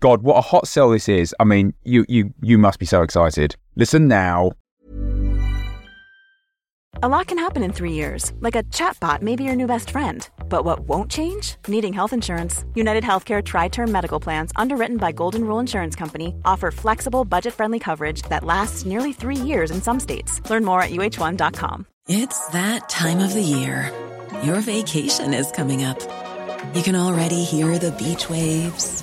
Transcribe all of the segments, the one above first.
God, what a hot sell this is. I mean, you you you must be so excited. Listen now. A lot can happen in three years, like a chatbot may be your new best friend. But what won't change? Needing health insurance. United Healthcare Tri Term Medical Plans, underwritten by Golden Rule Insurance Company, offer flexible, budget friendly coverage that lasts nearly three years in some states. Learn more at uh1.com. It's that time of the year. Your vacation is coming up. You can already hear the beach waves,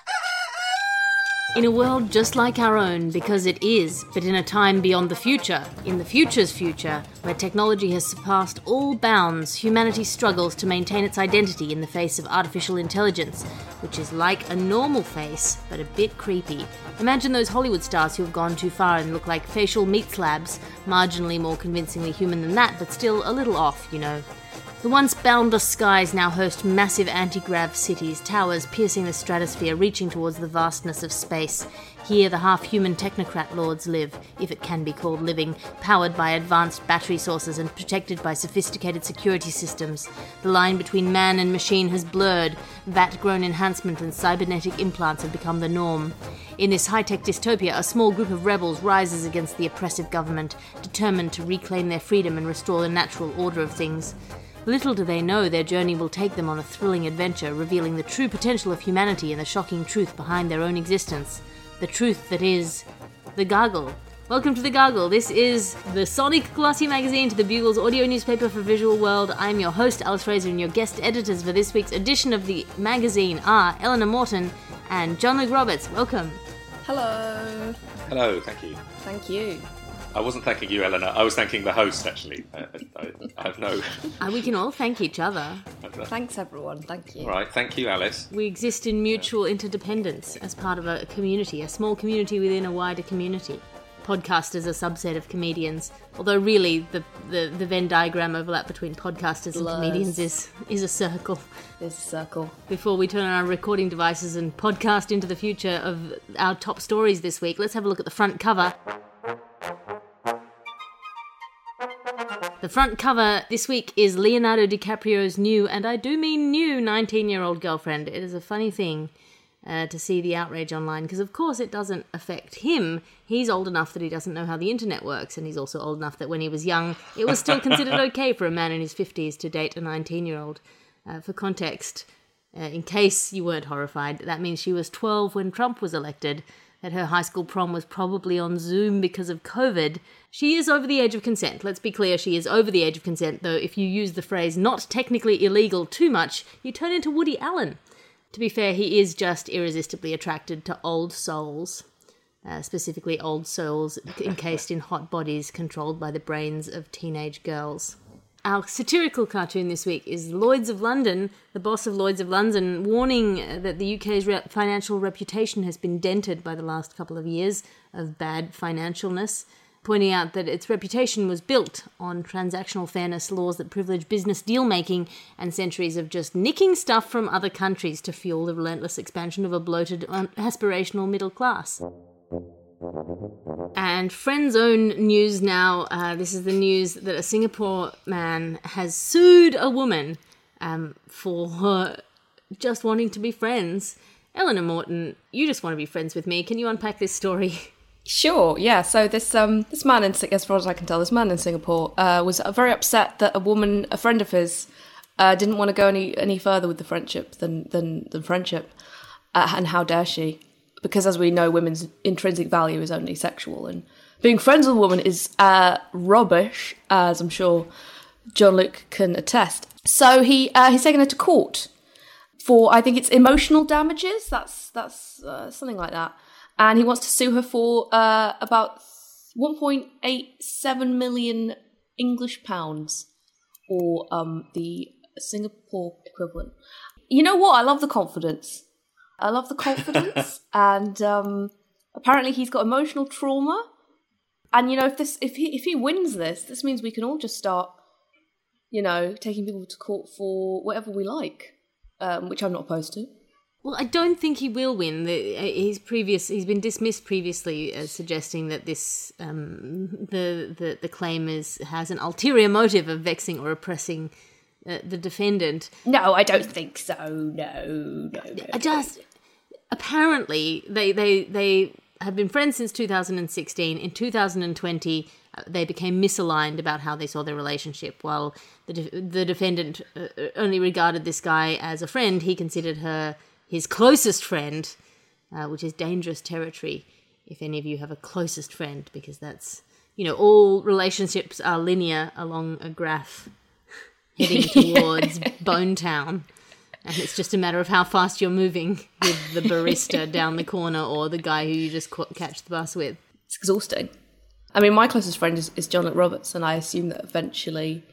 In a world just like our own, because it is, but in a time beyond the future, in the future's future, where technology has surpassed all bounds, humanity struggles to maintain its identity in the face of artificial intelligence, which is like a normal face, but a bit creepy. Imagine those Hollywood stars who have gone too far and look like facial meat slabs, marginally more convincingly human than that, but still a little off, you know. The once boundless skies now host massive anti grav cities, towers piercing the stratosphere, reaching towards the vastness of space. Here, the half human technocrat lords live, if it can be called living, powered by advanced battery sources and protected by sophisticated security systems. The line between man and machine has blurred, vat grown enhancement and cybernetic implants have become the norm. In this high tech dystopia, a small group of rebels rises against the oppressive government, determined to reclaim their freedom and restore the natural order of things. Little do they know their journey will take them on a thrilling adventure, revealing the true potential of humanity and the shocking truth behind their own existence. The truth that is the Gargle. Welcome to the Gargle. This is the Sonic Glossy magazine to the Bugle's audio newspaper for visual world. I'm your host, Alice Fraser, and your guest editors for this week's edition of the magazine are Eleanor Morton and John Luke Roberts. Welcome. Hello. Hello, thank you. Thank you. I wasn't thanking you, Eleanor. I was thanking the host, actually. I, I, I have no. Uh, we can all thank each other. Thanks, everyone. Thank you. All right, thank you, Alice. We exist in mutual interdependence as part of a community, a small community within a wider community. Podcasters are a subset of comedians, although really the, the, the Venn diagram overlap between podcasters and Blurs. comedians is, is a circle. This circle. Before we turn on our recording devices and podcast into the future of our top stories this week, let's have a look at the front cover. The front cover this week is Leonardo DiCaprio's new, and I do mean new, 19 year old girlfriend. It is a funny thing uh, to see the outrage online because, of course, it doesn't affect him. He's old enough that he doesn't know how the internet works, and he's also old enough that when he was young, it was still considered okay for a man in his 50s to date a 19 year old. Uh, for context, uh, in case you weren't horrified, that means she was 12 when Trump was elected, that her high school prom was probably on Zoom because of COVID. She is over the age of consent. Let's be clear, she is over the age of consent, though if you use the phrase not technically illegal too much, you turn into Woody Allen. To be fair, he is just irresistibly attracted to old souls. Uh, specifically, old souls encased in hot bodies controlled by the brains of teenage girls. Our satirical cartoon this week is Lloyds of London, the boss of Lloyds of London, warning that the UK's re- financial reputation has been dented by the last couple of years of bad financialness, pointing out that its reputation was built on transactional fairness laws that privilege business deal making and centuries of just nicking stuff from other countries to fuel the relentless expansion of a bloated, um, aspirational middle class. And friend zone news now. Uh, this is the news that a Singapore man has sued a woman um, for her just wanting to be friends. Eleanor Morton, you just want to be friends with me. Can you unpack this story? Sure, yeah. So this um this man in as far as I can tell, this man in Singapore uh, was very upset that a woman, a friend of his, uh, didn't want to go any any further with the friendship than than than friendship, uh, and how dare she? Because as we know, women's intrinsic value is only sexual, and being friends with a woman is uh, rubbish, as I'm sure John Luke can attest. So he uh, he's taken her to court for I think it's emotional damages. That's that's uh, something like that, and he wants to sue her for uh, about 1.87 million English pounds, or um, the Singapore equivalent. You know what? I love the confidence. I love the confidence, and um, apparently he's got emotional trauma. And you know, if this if he if he wins this, this means we can all just start, you know, taking people to court for whatever we like, um, which I'm not opposed to. Well, I don't think he will win. The, uh, his previous, he's been dismissed previously as suggesting that this, um, the, the the claim is has an ulterior motive of vexing or oppressing uh, the defendant. No, I don't think so. No, no, no. I just apparently they they they have been friends since 2016. In 2020, uh, they became misaligned about how they saw their relationship. While the de- the defendant uh, only regarded this guy as a friend, he considered her his closest friend, uh, which is dangerous territory. If any of you have a closest friend, because that's you know all relationships are linear along a graph heading towards Bone Town. And it's just a matter of how fast you're moving with the barista down the corner or the guy who you just ca- catch the bus with. It's exhausting. I mean, my closest friend is, is John Luke Roberts, and I assume that eventually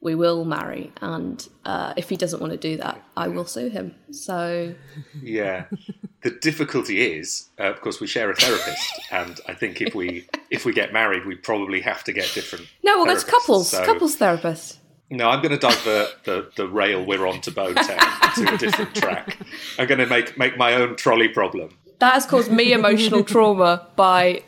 we will marry. And uh, if he doesn't want to do that, I will sue him. So Yeah. The difficulty is, uh, of course, we share a therapist, and I think if we if we get married, we probably have to get different. no, well, that's therapists. couples, So- couples therapist. No, I'm going to divert the, the rail we're on to Bone Town to a different track. I'm going to make make my own trolley problem. That has caused me emotional trauma by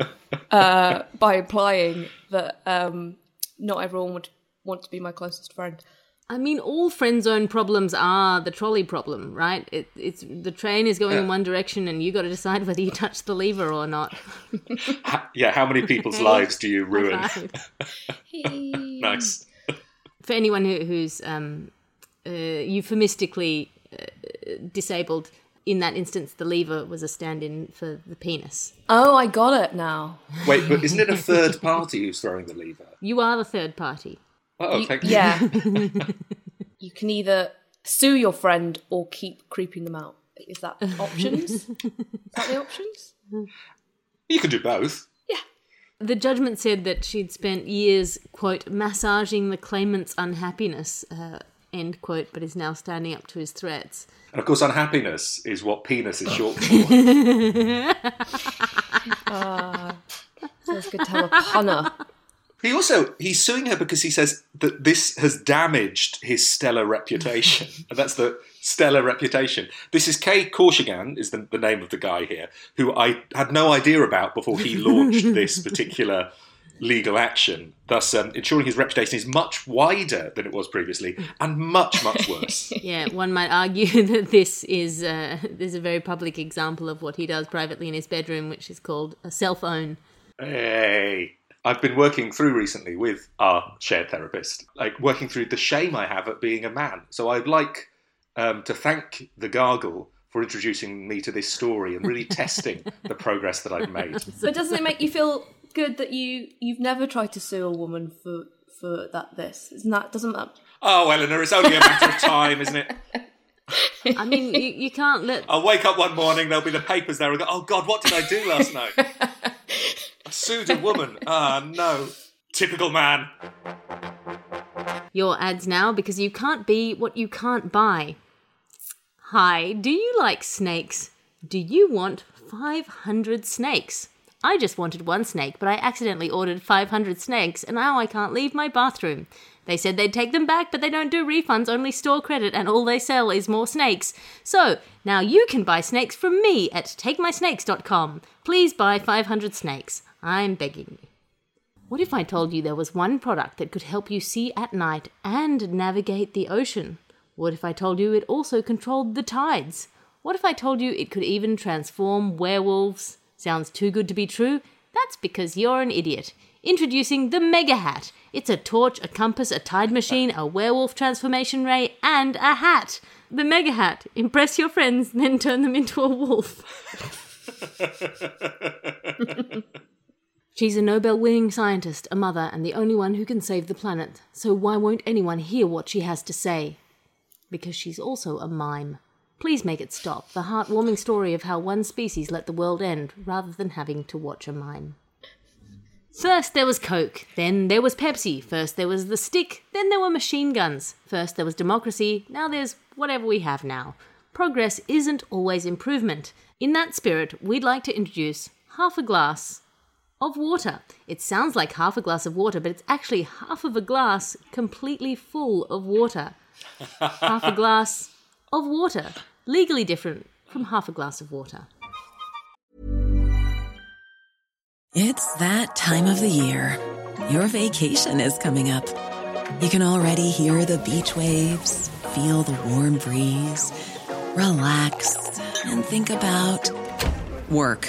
uh, by implying that um, not everyone would want to be my closest friend. I mean, all friend zone problems are the trolley problem, right? It, it's the train is going in one direction, and you got to decide whether you touch the lever or not. Yeah, how many people's lives do you ruin? Right. nice. For anyone who, who's um, uh, euphemistically uh, disabled, in that instance, the lever was a stand-in for the penis. Oh, I got it now. Wait, but isn't it a third party who's throwing the lever? You are the third party. Oh, You- thank you. yeah. you can either sue your friend or keep creeping them out. Is that options? Is that the options? You can do both. The judgment said that she'd spent years, quote, massaging the claimant's unhappiness, uh, end quote, but is now standing up to his threats. And of course, unhappiness is what penis is short for. So it's good to have a punner. He also he's suing her because he says that this has damaged his stellar reputation, and that's the stellar reputation. This is Kay Kawshigan is the, the name of the guy here, who I had no idea about before he launched this particular legal action, thus um, ensuring his reputation is much wider than it was previously and much much worse. Yeah, one might argue that this is uh, this is a very public example of what he does privately in his bedroom, which is called a self-own. Hey. I've been working through recently with our shared therapist, like working through the shame I have at being a man. So I'd like um, to thank the Gargle for introducing me to this story and really testing the progress that I've made. But doesn't it make you feel good that you you've never tried to sue a woman for for that this? Isn't that doesn't that Oh, Eleanor, it's only a matter of time, isn't it? I mean, you, you can't let I'll wake up one morning, there'll be the papers there, and go, oh God, what did I do last night? I sued a woman. Ah, no. Typical man. your ads now because you can't be what you can't buy. Hi, do you like snakes? Do you want 500 snakes? I just wanted one snake, but I accidentally ordered 500 snakes, and now I can't leave my bathroom. They said they'd take them back, but they don't do refunds, only store credit, and all they sell is more snakes. So, now you can buy snakes from me at takemysnakes.com. Please buy 500 snakes. I'm begging you. What if I told you there was one product that could help you see at night and navigate the ocean? What if I told you it also controlled the tides? What if I told you it could even transform werewolves? Sounds too good to be true? That's because you're an idiot. Introducing the Mega Hat. It's a torch, a compass, a tide machine, a werewolf transformation ray, and a hat. The Mega Hat. Impress your friends, then turn them into a wolf. She's a Nobel winning scientist, a mother, and the only one who can save the planet. So why won't anyone hear what she has to say? Because she's also a mime. Please make it stop. The heartwarming story of how one species let the world end rather than having to watch a mime. First there was Coke, then there was Pepsi, first there was the stick, then there were machine guns, first there was democracy, now there's whatever we have now. Progress isn't always improvement. In that spirit, we'd like to introduce half a glass of water. It sounds like half a glass of water, but it's actually half of a glass completely full of water. half a glass of water, legally different from half a glass of water. It's that time of the year. Your vacation is coming up. You can already hear the beach waves, feel the warm breeze, relax, and think about work.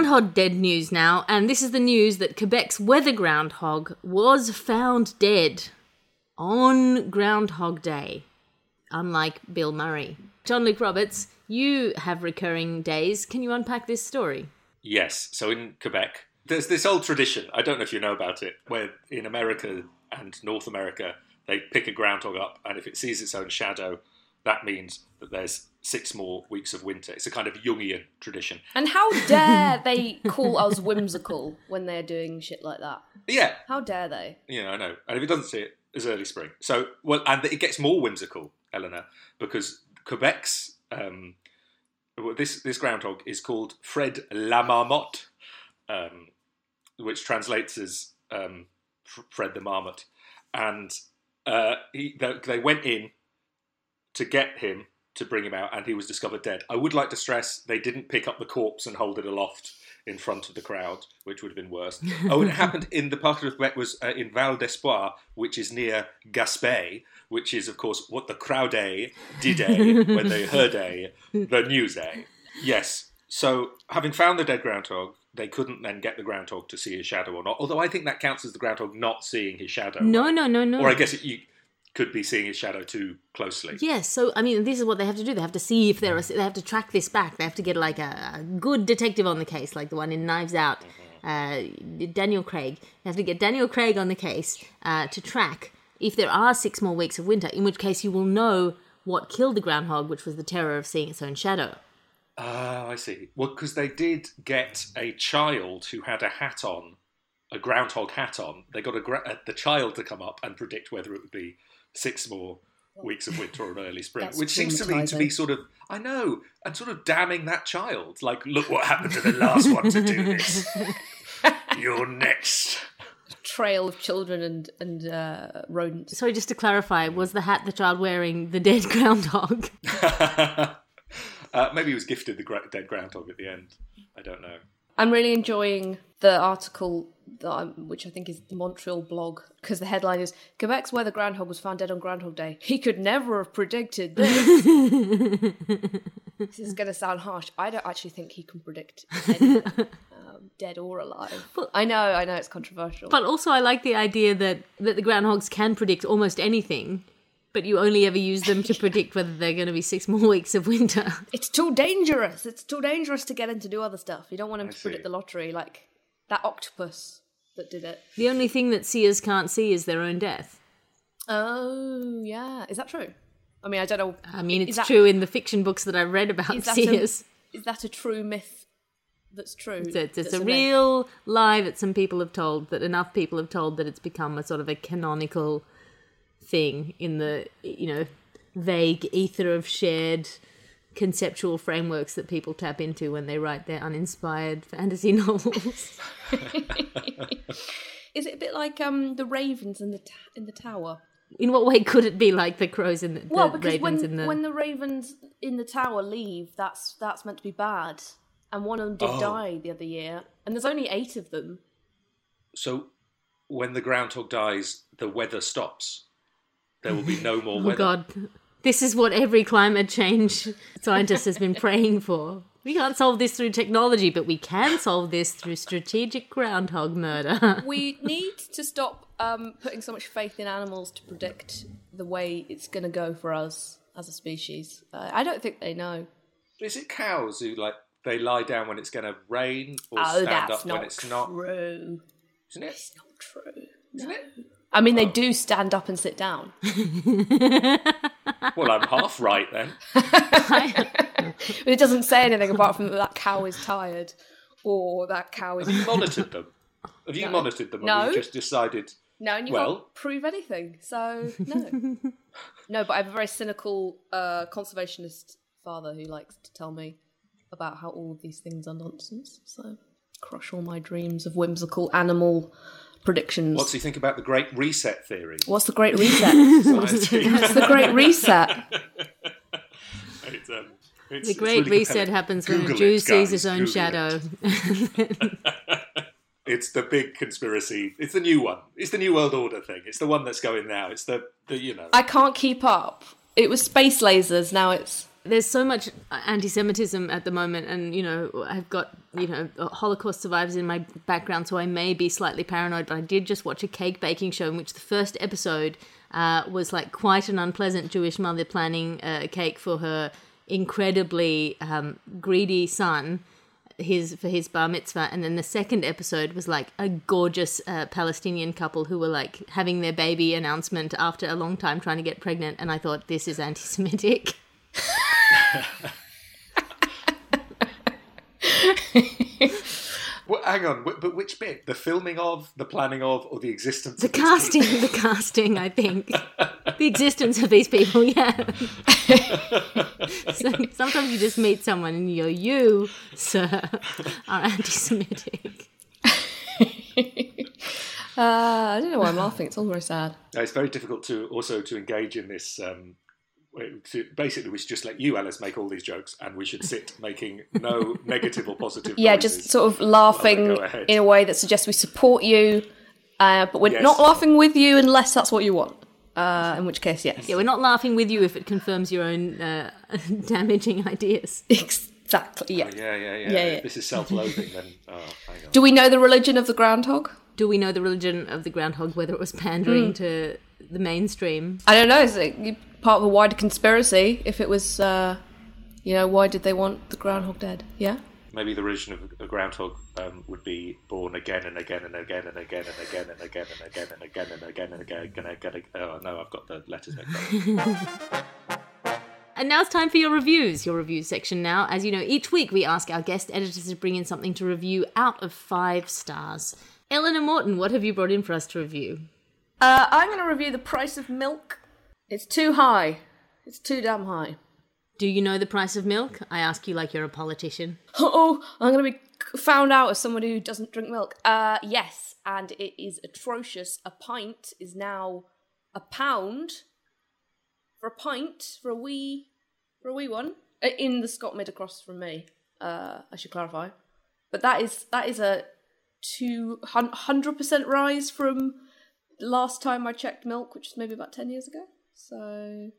Groundhog dead news now, and this is the news that Quebec's weather groundhog was found dead on Groundhog Day, unlike Bill Murray. John Luke Roberts, you have recurring days. Can you unpack this story? Yes. So in Quebec, there's this old tradition. I don't know if you know about it, where in America and North America, they pick a groundhog up, and if it sees its own shadow, that means that there's six more weeks of winter. It's a kind of Jungian tradition. And how dare they call us whimsical when they're doing shit like that? Yeah, How dare they? you know, I know. And if it doesn't see it, it's early spring. So, well, and it gets more whimsical, Eleanor, because Quebec's um, this this groundhog is called Fred la Marmotte, um, which translates as um, Fred the Marmot, and uh, he, they, they went in to get him to bring him out, and he was discovered dead. I would like to stress they didn't pick up the corpse and hold it aloft in front of the crowd, which would have been worse. oh, and it happened in the part of Quebec was uh, in Val d'Espoir, which is near Gaspé, which is of course what the crowd did when they heard a the news a. Yes. So having found the dead groundhog, they couldn't then get the groundhog to see his shadow or not. Although I think that counts as the groundhog not seeing his shadow. No, no, no, no. Or I guess it, you could be seeing his shadow too closely. Yes, so I mean, this is what they have to do. They have to see if there is. They have to track this back. They have to get like a, a good detective on the case, like the one in Knives Out, uh, Daniel Craig. They have to get Daniel Craig on the case uh, to track if there are six more weeks of winter. In which case, you will know what killed the groundhog, which was the terror of seeing its own shadow. Ah, I see. Well, because they did get a child who had a hat on, a groundhog hat on. They got a gra- uh, the child to come up and predict whether it would be six more weeks of winter or an early spring, That's which seems to me to be sort of I know, and sort of damning that child. Like, look what happened to the last one to do this. You're next. Trail of children and and uh, rodents. Sorry, just to clarify, was the hat the child wearing the dead groundhog? uh, maybe he was gifted the gra- dead groundhog at the end. I don't know. I'm really enjoying the article, that I'm, which I think is the Montreal blog, because the headline is Quebec's weather groundhog was found dead on Groundhog Day. He could never have predicted this. this is going to sound harsh. I don't actually think he can predict anything, um, dead or alive. I know, I know it's controversial. But also, I like the idea that that the groundhogs can predict almost anything, but you only ever use them to predict whether they're going to be six more weeks of winter. it's too dangerous. It's too dangerous to get him to do other stuff. You don't want him I to predict the lottery like that octopus that did it. The only thing that seers can't see is their own death. Oh, yeah. Is that true? I mean, I don't know. I mean, it's that- true in the fiction books that I read about Is that, a, seers. is that a true myth that's true. So it's, it's that's a in real lie that some people have told, that enough people have told that it's become a sort of a canonical thing in the, you know, vague ether of shared conceptual frameworks that people tap into when they write their uninspired fantasy novels. Is it a bit like um the ravens in the ta- in the tower? in what way could it be like the crows in the, the Well, because ravens when in the... when the ravens in the tower leave, that's that's meant to be bad, and one of them did Oh. die the other year, and there's only eight of them. So when the groundhog dies, the weather stops. There will be no more Oh weather. God, this is what every climate change scientist has been praying for. We can't solve this through technology, but we can solve this through strategic groundhog murder. We need to stop um, putting so much faith in animals to predict the way it's going to go for us as a species. Uh, I don't think they know. Is it cows who like they lie down when it's going to rain or oh, stand up when it's not? true. Isn't it? It's not true. Isn't it? I mean, they do stand up and sit down. Well, I'm half right then. But it doesn't say anything apart from that, that cow is tired or that cow is. Have you monitored them? Have you No. monitored them? Or No. have you just decided? No, and you Well- can't prove anything. So no, no. But I have a very cynical uh, conservationist father who likes to tell me about how all of these things are nonsense. So crush all my dreams of whimsical animal predictions. What's he think about the Great Reset theory? What's the Great Reset? Scientific- What's the Great Reset? it's, um, it's- the it's Great really Reset compelling. happens when a Jew it, sees guys, his own Google shadow. it. It's the big conspiracy. It's the new one. It's the New World Order thing. It's the one that's going now. It's the, the you know. I can't keep up. It was space lasers. Now it's There's so much anti-Semitism at the moment, and you know, I've got you know Holocaust survivors in my background, so I may be slightly paranoid. But I did just watch a cake baking show in which the first episode uh, was like quite an unpleasant Jewish mother planning a cake for her incredibly um, greedy son. His for his bar mitzvah, and then the second episode was like a gorgeous uh, Palestinian couple who were like having their baby announcement after a long time trying to get pregnant, and I thought this is anti-Semitic. Well, hang on, but which bit? The filming of, the planning of, or the existence The of these casting, people? the casting, I think. the existence of these people, yeah. so sometimes you just meet someone and you go, you, sir, are anti Semitic. uh, I don't know why I'm laughing. It's all very sad. It's very difficult to also to engage in this. Um, to, basically, we should just let you, Alice, make all these jokes, and we should sit making no negative or positive. Yeah, just sort of laughing in a way that suggests we support you, uh, but we're Yes. not laughing with you unless that's what you want. Uh, in which case, yes. Yeah, we're not laughing with you if it confirms your own uh, damaging ideas. Exactly. Yeah. Oh, yeah, yeah, yeah, Yeah, yeah. This is self-loathing. then, oh, hang on. Do we know the religion of the groundhog? Do we know the religion of the groundhog, whether it was pandering to the mainstream? I don't know. Is it part of a wider conspiracy? If it was, uh, you know, why did they want the groundhog dead? Yeah. Maybe the religion of a groundhog um, would be born again and again and again and again and again and again and again and again and again and again and again. And again. Oh no, I've got the letters mixed up. And now it's time for your reviews, your reviews section now. As you know, each week we ask our guest editors to bring in something to review out of five stars. Eleanor Morton, what have you brought in for us to review? Uh, I'm going to review the price of milk. It's too high. It's too damn high. Do you know the price of milk? I ask you like you're a politician. Oh, I'm going to be found out as somebody who doesn't drink milk. Uh, yes, and it is atrocious. A pint is now a pound for a pint for a wee for a wee one Uh, in the Scotmid across from me. Uh, I should clarify, but that is that is a two hundred percent rise from last time I checked milk, which was maybe about ten years ago. So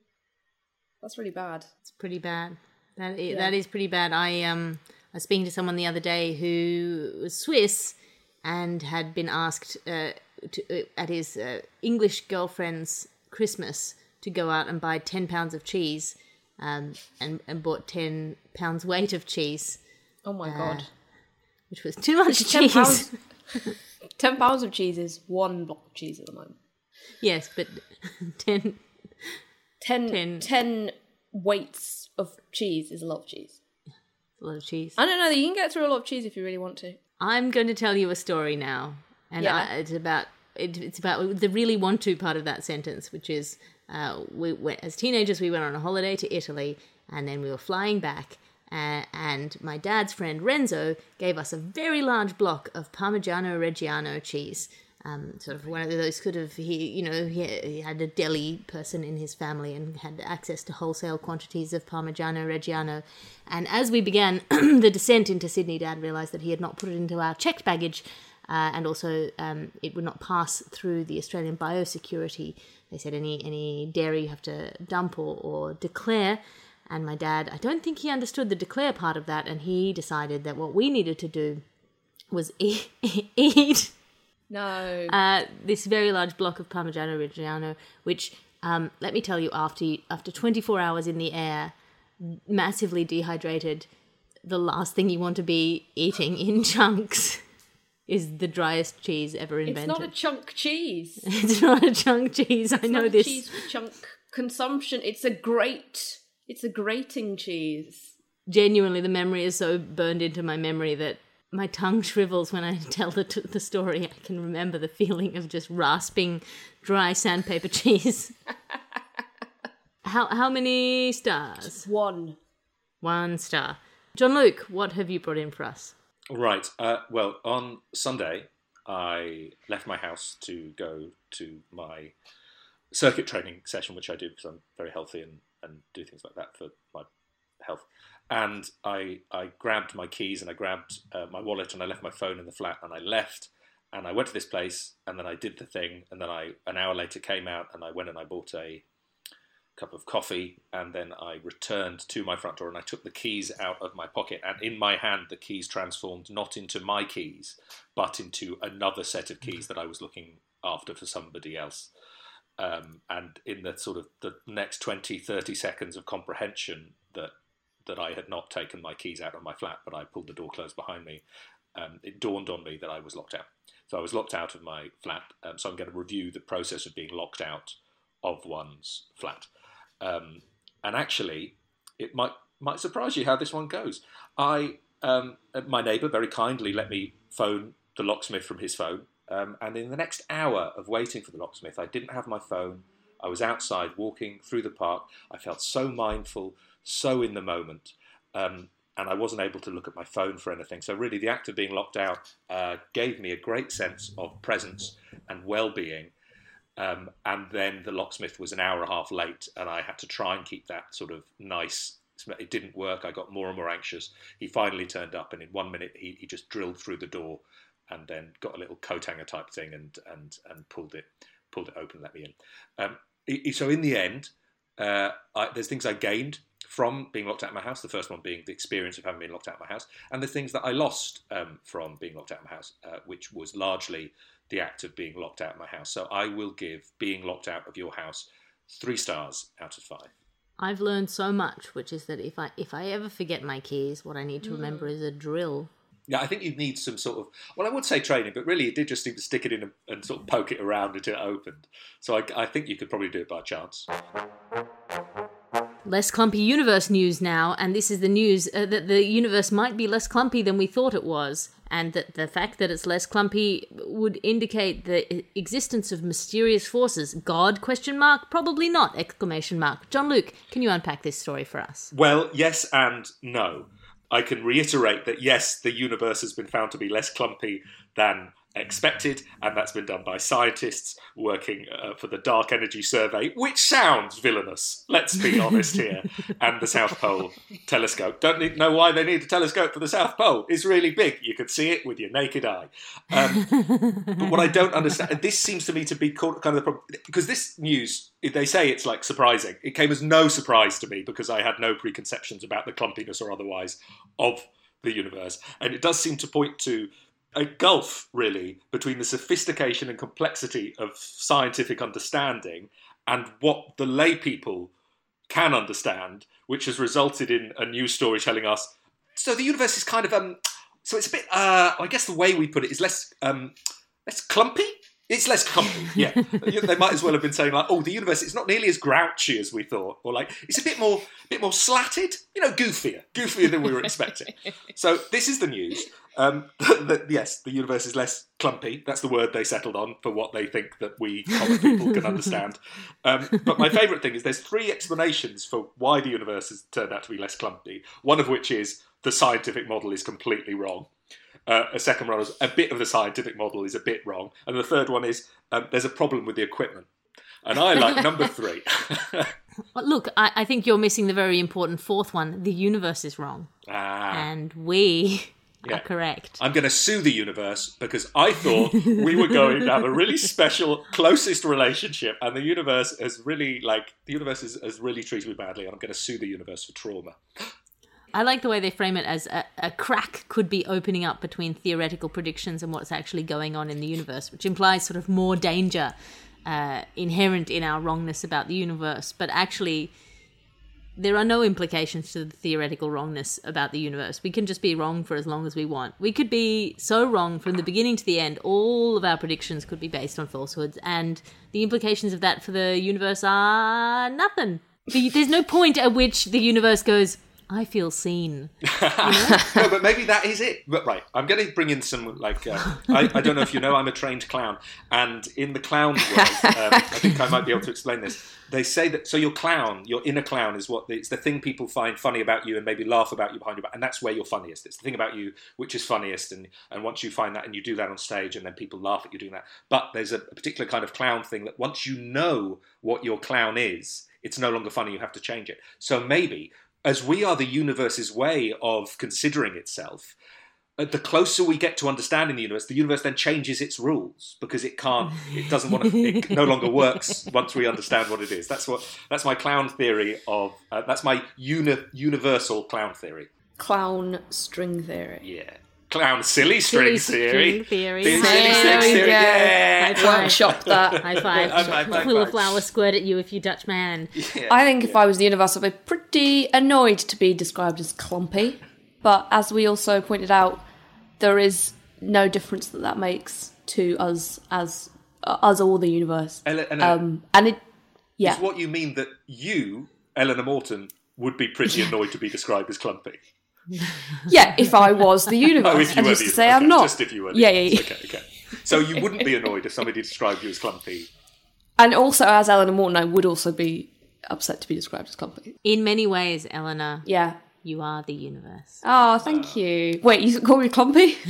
that's really bad. It's pretty bad. That is, that is pretty bad. I um I was speaking to someone the other day who was Swiss and had been asked uh, to, uh, at his uh, English girlfriend's Christmas to go out and buy ten pounds of cheese, um, and and bought ten pounds weight of cheese, Oh my god. which was too much cheese. pounds. ten pounds of cheese is one block of cheese at the moment. yes, but ten. Ten, Ten. ten weights of cheese is a lot of cheese. A lot of cheese. I don't know. You can get through a lot of cheese if you really want to. I'm going to tell you a story now, and Yeah. I, it's about it, it's about the really want to part of that sentence, which is uh, we went, as teenagers we went on a holiday to Italy, and then we were flying back, uh, and my dad's friend Renzo gave us a very large block of Parmigiano Reggiano cheese. Um, sort of one of those sort of he you know he, he had a deli person in his family and had access to wholesale quantities of Parmigiano Reggiano, and as we began the descent into Sydney, Dad realised that he had not put it into our checked baggage, uh, and also um, it would not pass through the Australian biosecurity. They said any any dairy you have to dump or, or declare. And my dad, I don't think he understood the declare part of that, and he decided that what we needed to do was eat, eat No. uh, this very large block of Parmigiano Reggiano, which um, let me tell you, after after 24 hours in the air, massively dehydrated, the last thing you want to be eating in chunks is the driest cheese ever invented. it's not a chunk cheese. It's not a chunk cheese. I know not this. cheese for chunk consumption. It's a great. It's a grating cheese. Genuinely, the memory is so burned into my memory that my tongue shrivels when I tell the, the story. I can remember the feeling of just rasping dry sandpaper cheese. how how many stars? One. One star. John Luke, what have you brought in for us? Right. Uh, well, on Sunday, I left my house to go to my circuit training session, which I do because I'm very healthy and, and do things like that for my health. And I, I grabbed my keys and I grabbed uh, my wallet and I left my phone in the flat and I left. And I went to this place and then I did the thing. And then I an hour later came out and I went and I bought a cup of coffee. And then I returned to my front door and I took the keys out of my pocket. And in my hand the keys transformed not into my keys but into another set of keys that I was looking after for somebody else. Um, and in the sort of the next 20 30 seconds of comprehension that that I had not taken my keys out of my flat but I pulled the door closed behind me um, it dawned on me that I was locked out so I was locked out of my flat um, so I'm going to review the process of being locked out of one's flat um, and actually, it might might surprise you how this one goes. I um, my neighbour very kindly let me phone the locksmith from his phone, um, and in the next hour of waiting for the locksmith, I didn't have my phone. I was outside walking through the park. I felt so mindful, so in the moment, um, and I wasn't able to look at my phone for anything. So really, the act of being locked out uh, gave me a great sense of presence and well-being. Um, and then the locksmith was an hour and a half late, and I had to try and keep that sort of nice. It didn't work. I got more and more anxious. He finally turned up, and in one minute, he, he just drilled through the door, and then got a little coat hanger type thing, and and and pulled it pulled it open, and let me in. Um, so in the end, uh, I, there's things I gained from being locked out of my house. The first one being the experience of having been locked out of my house, and the things that I lost um, from being locked out of my house, uh, which was largely the act of being locked out of my house. So I will give being locked out of your house three stars out of five. I've learned so much, which is that if I if I ever forget my keys, what I need to remember is a drill. Yeah, I think you need some sort of well, I would say training, but really it did just seem to stick it in and, and sort of poke it around until it opened. So I, I think you could probably do it by chance. Less clumpy universe news now, and this is the news uh, that the universe might be less clumpy than we thought it was, and that the fact that it's less clumpy would indicate the existence of mysterious forces. God? Question mark? Probably not! Exclamation mark. John Luke, can you unpack this story for us? Well, yes and no. I can reiterate that yes, the universe has been found to be less clumpy than expected, and that's been done by scientists working uh, for the Dark Energy Survey, which sounds villainous, let's be honest here, and the South Pole Telescope. Don't need, know why they need a telescope for the South Pole. It's really big. You can see it with your naked eye. Um, but what I don't understand, and this seems to me to be kind of the problem, because this news, they say it's like surprising. It came as no surprise to me because I had no preconceptions about the clumpiness or otherwise of the universe. And it does seem to point to a gulf, really, between the sophistication and complexity of scientific understanding and what the lay people can understand, which has resulted in a news story telling us. So the universe is kind of um. So it's a bit. Uh, I guess the way we put it is less um, less clumpy. It's less clumpy, yeah. they might as well have been saying like, "Oh, the universe is not nearly as grouchy as we thought," or like, "It's a bit more, bit more slatted, you know, goofier, goofier than we were expecting." so this is the news. Um, that, yes, the universe is less clumpy. That's the word they settled on for what they think that we common people can understand. Um, but my favourite thing is there's three explanations for why the universe has turned out to be less clumpy. One of which is the scientific model is completely wrong. Uh, a second one is a bit of the scientific model is a bit wrong, and the third one is um, there's a problem with the equipment. And I like number three. Well, Look, I, I think you're missing the very important fourth one. The universe is wrong, ah, and we Yeah. are correct. I'm going to sue the universe because I thought we were going to have a really special, closest relationship, and the universe has really, like, the universe has, has really treated me badly, and I'm going to sue the universe for trauma. I like the way they frame it as a, a crack could be opening up between theoretical predictions and what's actually going on in the universe, which implies sort of more danger uh, inherent in our wrongness about the universe. But actually, there are no implications to the theoretical wrongness about the universe. We can just be wrong for as long as we want. We could be so wrong from the beginning to the end. All of our predictions could be based on falsehoods, and the implications of that for the universe are nothing. There's no point at which the universe goes, I feel seen. no, but maybe that is it. But right, I'm going to bring in some like uh, I, I don't know if you know I'm a trained clown, and in the clown world, um, I think I might be able to explain this. They say that so your clown, your inner clown, is what it's the thing people find funny about you and maybe laugh about you behind your back, and that's where you're funniest. It's the thing about you which is funniest, and and once you find that and you do that on stage, and then people laugh at you doing that. But there's a, a particular kind of clown thing that once you know what your clown is, it's no longer funny. You have to change it. So maybe as we are the universe's way of considering itself, uh, the closer we get to understanding the universe, the universe then changes its rules because it can't, it doesn't want to, it no longer works once we understand what it is. That's what, that's my clown theory of, uh, that's my uni, universal clown theory. Clown string theory. Yeah. Clown silly string Silly theory. string theory. Silly There string we theory. Yeah. High five. Workshop that. High five. High five, Will a flower squirt at you if you touch my hand? I think if I was the universe, I'd be pretty annoyed to be described as clumpy. But as we also pointed out, there is no difference that that makes to us as uh, us or the universe. Ele- Eleanor, Um, and it, yeah, Is what you mean that you, Eleanor Morton, would be pretty annoyed to be described as clumpy? Yeah. If I was the universe, Oh, if you and were just the to say okay, I'm not. Just if you were. the Yeah, yeah, yeah. Okay, okay. So you wouldn't be annoyed if somebody described you as clumpy. And also, as Eleanor Morton, I would also be upset to be described as clumpy. In many ways, Eleanor, Yeah. you are the universe. Oh, thank uh. you. Wait, you call me clumpy?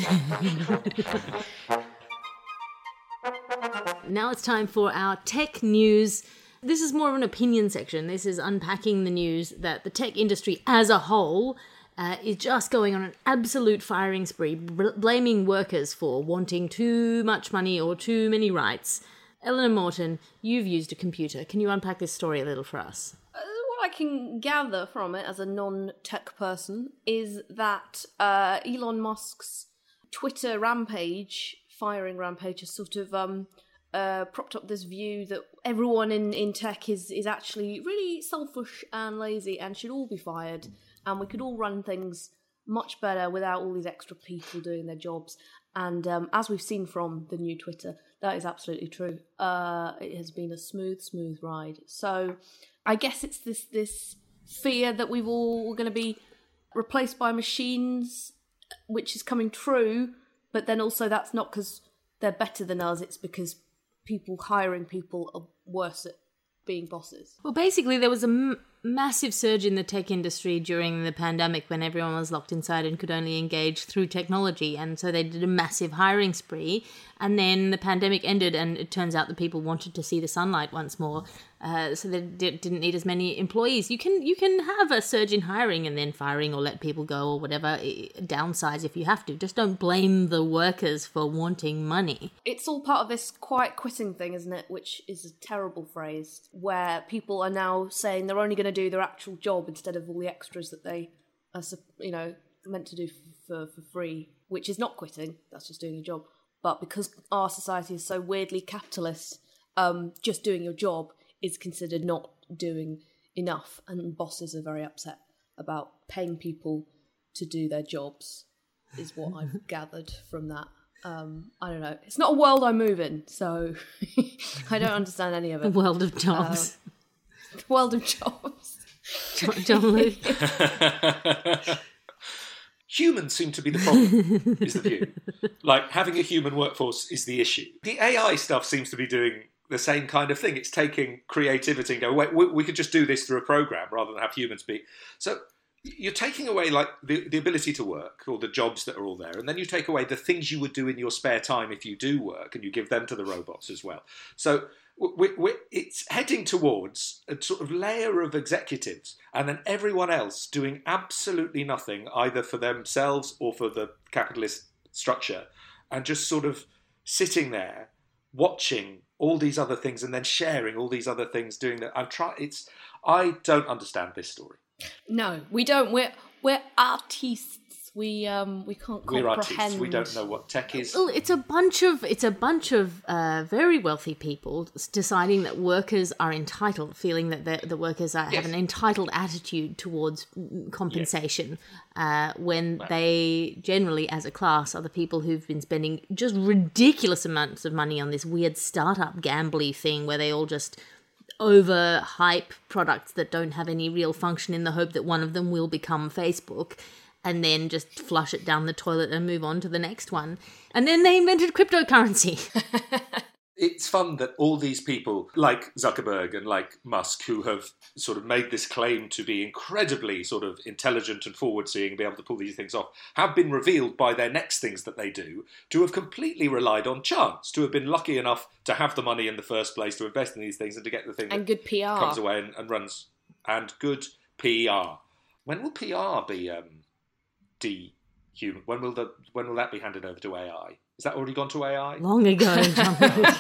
Now it's time for our tech news. This is more of an opinion section. This is unpacking the news that the tech industry as a whole uh, is just going on an absolute firing spree, bl- blaming workers for wanting too much money or too many rights. Eleanor Morton, you've used a computer. Can you unpack this story a little for us? what I can gather from it as a non-tech person is that uh, Elon Musk's Twitter rampage, firing rampage, has sort of um, uh, propped up this view that everyone in, in tech is is actually really selfish and lazy and should all be fired, and we could all run things much better without all these extra people doing their jobs. And um, as we've seen from the new Twitter, that is absolutely true. Uh, it has been a smooth, smooth ride. So I guess it's this this fear that we've all going to be replaced by machines, which is coming true. But then also that's not because they're better than us. It's because people hiring people are worse at being bosses. Well, basically, there was a massive surge in the tech industry during the pandemic when everyone was locked inside and could only engage through technology. And so they did a massive hiring spree. And then the pandemic ended, and it turns out that people wanted to see the sunlight once more. Uh, so they di- didn't need as many employees. You can you can have a surge in hiring and then firing or let people go or whatever. Downsize if you have to. Just don't blame the workers for wanting money. It's all part of this quiet quitting thing, isn't it? Which is a terrible phrase, where people are now saying they're only going to do their actual job instead of all the extras that they are, you know, meant to do for for free. Which is not quitting. That's just doing your job. But because our society is so weirdly capitalist, um, just doing your job is considered not doing enough, and bosses are very upset about paying people to do their jobs. Is what I've gathered from that. Um, I don't know. It's not a world I move in, so I don't understand any of it. The world of jobs. The world of jobs. John, John Luke. Humans seem to be the problem, is the view. Like, having a human workforce is the issue. The AI stuff seems to be doing the same kind of thing. It's taking creativity and go, wait, we, we could just do this through a program rather than have humans be. So you're taking away like the, the ability to work or the jobs that are all there and then you take away the things you would do in your spare time if you do work and you give them to the robots as well so we, we, it's heading towards a sort of layer of executives and then everyone else doing absolutely nothing either for themselves or for the capitalist structure and just sort of sitting there watching all these other things and then sharing all these other things doing that i'm trying it's i don't understand this story No, we don't. We're we're artists. We um we can't we're comprehend. artists. We don't know what tech is. Well, it's a bunch of it's a bunch of uh, very wealthy people deciding that workers are entitled, feeling that the, the workers are, have an entitled attitude towards mm, compensation, uh, when they generally, as a class, are the people who've been spending just ridiculous amounts of money on this weird startup gambly thing, where they all just overhype products that don't have any real function in the hope that one of them will become Facebook and then just flush it down the toilet and move on to the next one. And then they invented cryptocurrency. it's fun that all these people like Zuckerberg and like Musk who have sort of made this claim to be incredibly sort of intelligent and forward seeing be able to pull these things off have been revealed by their next things that they do to have completely relied on chance to have been lucky enough to have the money in the first place to invest in these things and to get the thing and that good PR. comes away and, and runs and good PR when will PR be um de human when will the when will that be handed over to AI is that already gone to AI Long ago, John Luke.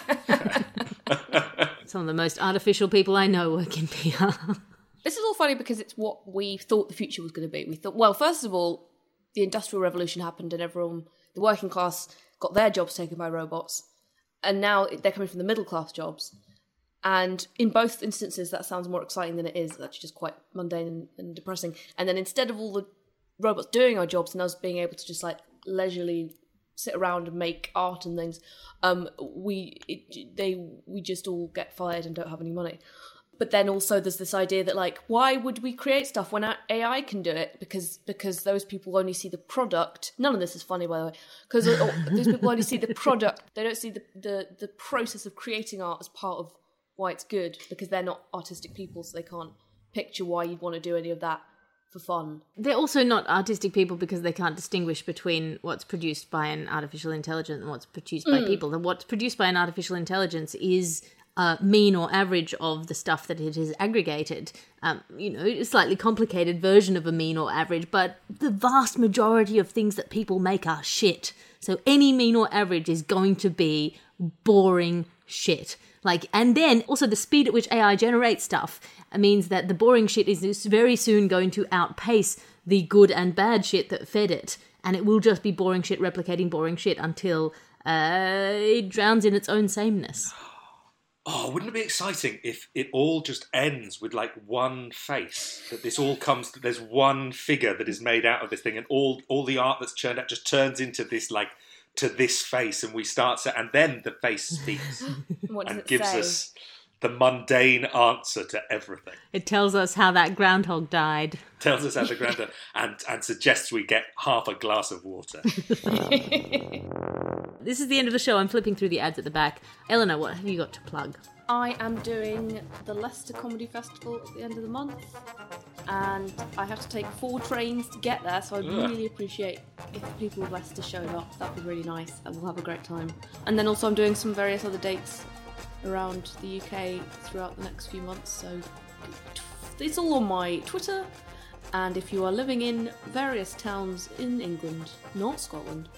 Some of the most artificial people I know work in PR. This is all funny because it's what we thought the future was going to be. We thought, well, first of all, the industrial revolution happened and everyone, the working class, got their jobs taken by robots, and now they're coming from the middle class jobs. And in both instances, that sounds more exciting than it is. It's actually just quite mundane and, and depressing. And then instead of all the robots doing our jobs and us being able to just like leisurely sit around and make art and things, um, we it, they we just all get fired and don't have any money. But then also there's this idea that like why would we create stuff when AI can do it because because those people only see the product. None of this is funny by the way because those people only see the product. They don't see the, the the process of creating art as part of why it's good because they're not artistic people so they can't picture why you'd want to do any of that for fun. They're also not artistic people because they can't distinguish between what's produced by an artificial intelligence and what's produced by people. And what's produced by an artificial intelligence is a mean or average of the stuff that it has aggregated. Um, you know, a slightly complicated version of a mean or average, but the vast majority of things that people make are shit. So any mean or average is going to be boring shit. Like, and then also the speed at which AI generates stuff means that the boring shit is very soon going to outpace the good and bad shit that fed it. And it will just be boring shit replicating boring shit until uh, it drowns in its own sameness. Oh, wouldn't it be exciting if it all just ends with like one face? That this all comes. There's one figure that is made out of this thing, and all all the art that's churned out just turns into this like to this face, and we start to, and then the face speaks What does and it gives say? us the mundane answer to everything. It tells us how that groundhog died. Tells us how the groundhog and and suggests we get half a glass of water. This is the end of the show. I'm flipping through the ads at the back. Eleanor, what have you got to plug? I am doing the Leicester Comedy Festival at the end of the month, and I have to take four trains to get there. So I'd Ugh. really appreciate if the people of Leicester showed up. That'd be really nice, and we'll have a great time. And then also I'm doing some various other dates around the UK throughout the next few months. So it's all on my Twitter. And if you are living in various towns in England, not Scotland,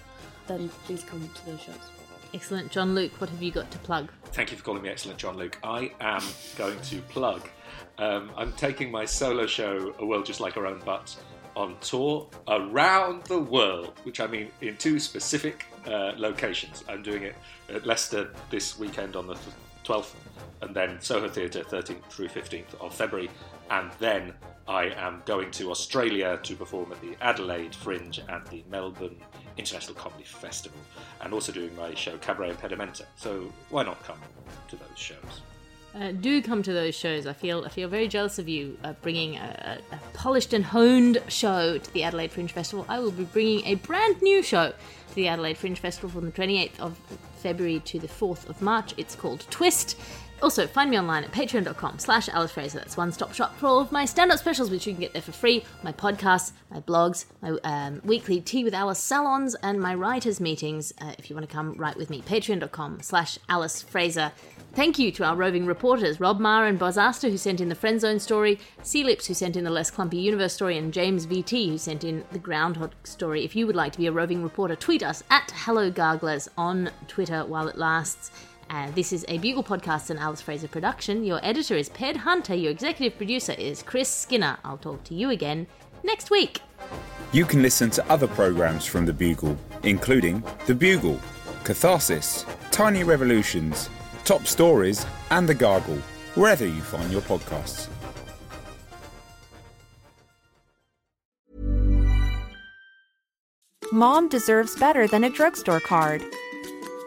then please come to those shows. Excellent. John Luke, what have you got to plug? Thank you for calling me excellent, John Luke. I am going to plug. Um, I'm taking my solo show, A World Just Like Our Own Butt, on tour around the world, which I mean in two specific uh, locations. I'm doing it at Leicester this weekend on the 12th, and then Soho Theatre 13th through 15th of February, and then I am going to Australia to perform at the Adelaide Fringe and the Melbourne International Comedy Festival, and also doing my show Cabaret Impedimenta. So why not come to those shows? Uh, do come to those shows. I feel I feel very jealous of you uh, bringing a, a, a polished and honed show to the Adelaide Fringe Festival. I will be bringing a brand new show to the Adelaide Fringe Festival from the 28th of February to the 4th of March. It's called Twist. Also, find me online at patreon.com slash Alice Fraser. That's one stop shop for all of my stand up specials, which you can get there for free. My podcasts, my blogs, my um, weekly Tea with Alice salons, and my writers' meetings. Uh, if you want to come write with me, patreon.com slash Alice Fraser. Thank you to our roving reporters, Rob Marr and Boz Aster, who sent in the Friend Zone story, C Lips, who sent in the Less Clumpy Universe story, and James VT, who sent in the Groundhog story. If you would like to be a roving reporter, tweet us at Hello Garglers on Twitter while it lasts. Uh, this is a Bugle Podcast and Alice Fraser production. Your editor is Ped Hunter. Your executive producer is Chris Skinner. I'll talk to you again next week. You can listen to other programs from The Bugle, including The Bugle, Catharsis, Tiny Revolutions, Top Stories, and The Gargle, wherever you find your podcasts. Mom deserves better than a drugstore card.